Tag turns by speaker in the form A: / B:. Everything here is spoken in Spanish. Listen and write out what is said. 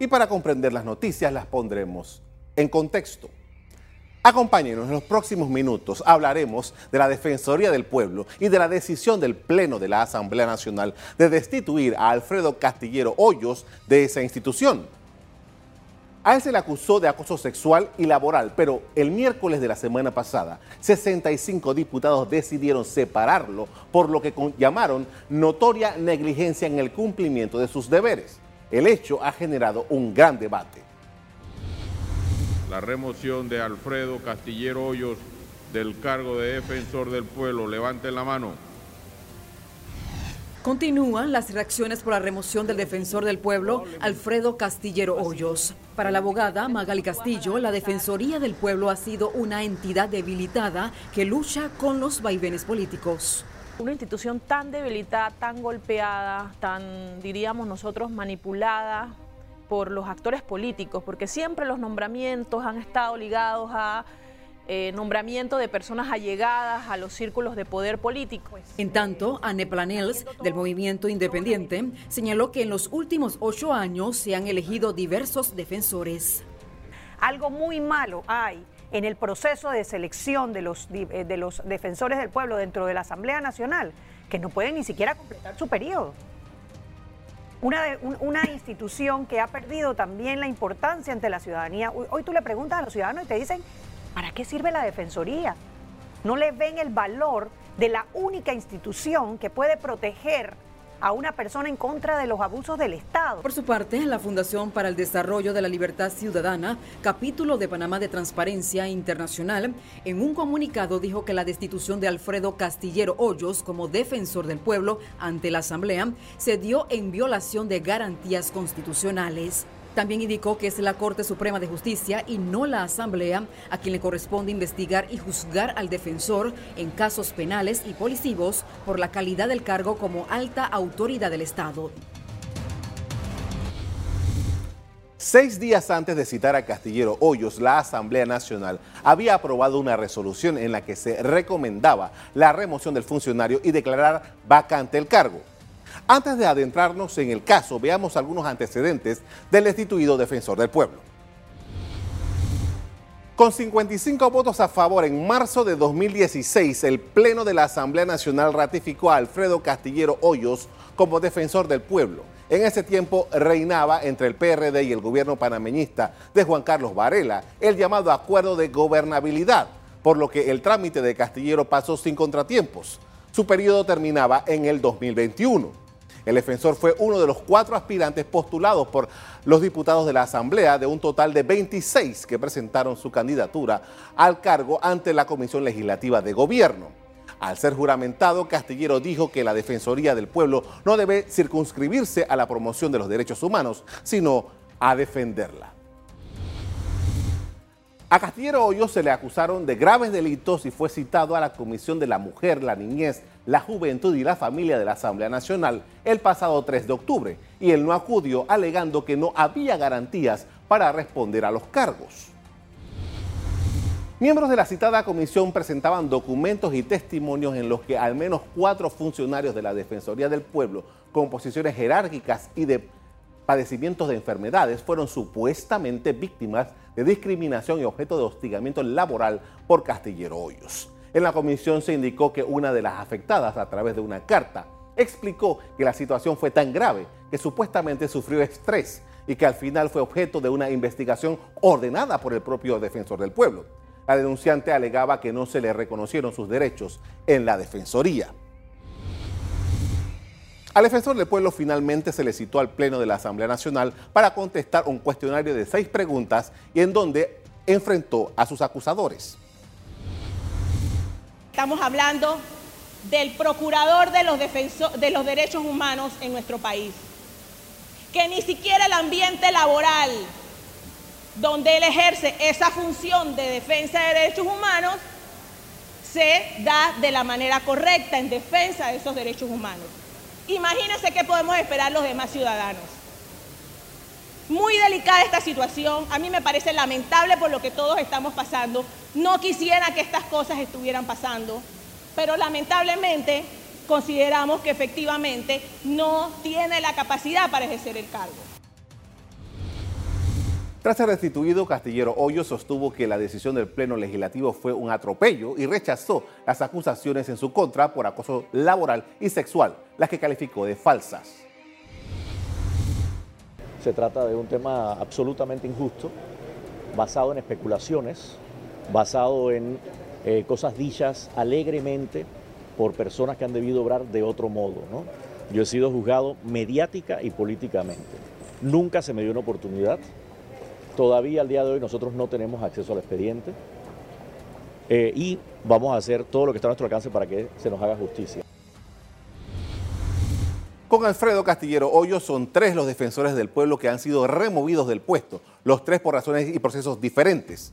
A: y para comprender las noticias las pondremos en contexto. Acompáñenos en los próximos minutos. Hablaremos de la Defensoría del Pueblo y de la decisión del Pleno de la Asamblea Nacional de destituir a Alfredo Castillero Hoyos de esa institución. A él se le acusó de acoso sexual y laboral, pero el miércoles de la semana pasada, 65 diputados decidieron separarlo por lo que llamaron notoria negligencia en el cumplimiento de sus deberes. El hecho ha generado un gran debate
B: la remoción de Alfredo Castillero Hoyos del cargo de defensor del pueblo. Levanten la mano.
C: Continúan las reacciones por la remoción del defensor del pueblo, Alfredo Castillero Hoyos. Para la abogada Magali Castillo, la Defensoría del Pueblo ha sido una entidad debilitada que lucha con los vaivenes políticos.
D: Una institución tan debilitada, tan golpeada, tan, diríamos nosotros, manipulada por los actores políticos, porque siempre los nombramientos han estado ligados a eh, nombramiento de personas allegadas a los círculos de poder político.
C: En tanto, Anne Planels, del Movimiento Independiente, señaló que en los últimos ocho años se han elegido diversos defensores.
E: Algo muy malo hay en el proceso de selección de los, eh, de los defensores del pueblo dentro de la Asamblea Nacional, que no pueden ni siquiera completar su periodo una, institución que ha perdido también la importancia ante la ciudadanía. Hoy tú le preguntas a los ciudadanos y te dicen, ¿para qué sirve la Defensoría? No le ven el valor de la única institución que puede proteger a una persona en contra de los abusos del Estado.
C: Por su parte, la Fundación para el Desarrollo de la Libertad Ciudadana, capítulo de Panamá de Transparencia Internacional, en un comunicado dijo que la destitución de Alfredo Castillero Hoyos como defensor del pueblo ante la Asamblea se dio en violación de garantías constitucionales. También indicó que es la Corte Suprema de Justicia y no la Asamblea a quien le corresponde investigar y juzgar al defensor en casos penales y policivos por la calidad del cargo como alta autoridad del Estado.
A: Seis días antes de citar a Castillero Hoyos, la Asamblea Nacional había aprobado una resolución en la que se recomendaba la remoción del funcionario y declarar vacante el cargo. Antes de adentrarnos en el caso, veamos algunos antecedentes del destituido defensor del pueblo. Con 55 votos a favor, en marzo de 2016, el Pleno de la Asamblea Nacional ratificó a Alfredo Castillero Hoyos como defensor del pueblo. En ese tiempo reinaba entre el PRD y el gobierno panameñista de Juan Carlos Varela el llamado acuerdo de gobernabilidad, por lo que el trámite de Castillero pasó sin contratiempos. Su periodo terminaba en el 2021. El defensor fue uno de los cuatro aspirantes postulados por los diputados de la Asamblea de un total de 26 que presentaron su candidatura al cargo ante la Comisión Legislativa de Gobierno. Al ser juramentado, Castillero dijo que la Defensoría del Pueblo no debe circunscribirse a la promoción de los derechos humanos, sino a defenderla. A Castillero Hoyos se le acusaron de graves delitos y fue citado a la Comisión de la Mujer, la Niñez, la Juventud y la Familia de la Asamblea Nacional el pasado 3 de octubre y él no acudió alegando que no había garantías para responder a los cargos. Miembros de la citada comisión presentaban documentos y testimonios en los que al menos cuatro funcionarios de la Defensoría del Pueblo, con posiciones jerárquicas y de padecimientos de enfermedades fueron supuestamente víctimas de discriminación y objeto de hostigamiento laboral por Castillero Hoyos. En la comisión se indicó que una de las afectadas, a través de una carta, explicó que la situación fue tan grave que supuestamente sufrió estrés y que al final fue objeto de una investigación ordenada por el propio defensor del pueblo. La denunciante alegaba que no se le reconocieron sus derechos en la defensoría. Al defensor del pueblo finalmente se le citó al Pleno de la Asamblea Nacional para contestar un cuestionario de seis preguntas y en donde enfrentó a sus acusadores.
F: Estamos hablando del procurador de los, de los derechos humanos en nuestro país, que ni siquiera el ambiente laboral donde él ejerce esa función de defensa de derechos humanos se da de la manera correcta en defensa de esos derechos humanos. Imagínense qué podemos esperar los demás ciudadanos. Muy delicada esta situación, a mí me parece lamentable por lo que todos estamos pasando. No quisiera que estas cosas estuvieran pasando, pero lamentablemente consideramos que efectivamente no tiene la capacidad para ejercer el cargo.
A: Tras ser destituido, Castillero Hoyos sostuvo que la decisión del Pleno Legislativo fue un atropello y rechazó las acusaciones en su contra por acoso laboral y sexual, las que calificó de falsas.
G: Se trata de un tema absolutamente injusto, basado en especulaciones, basado en eh, cosas dichas alegremente por personas que han debido obrar de otro modo. ¿no? Yo he sido juzgado mediática y políticamente. Nunca se me dio una oportunidad. Todavía al día de hoy nosotros no tenemos acceso al expediente. Eh, y vamos a hacer todo lo que está a nuestro alcance para que se nos haga justicia.
A: Con Alfredo Castillero Hoyos son tres los defensores del pueblo que han sido removidos del puesto, los tres por razones y procesos diferentes.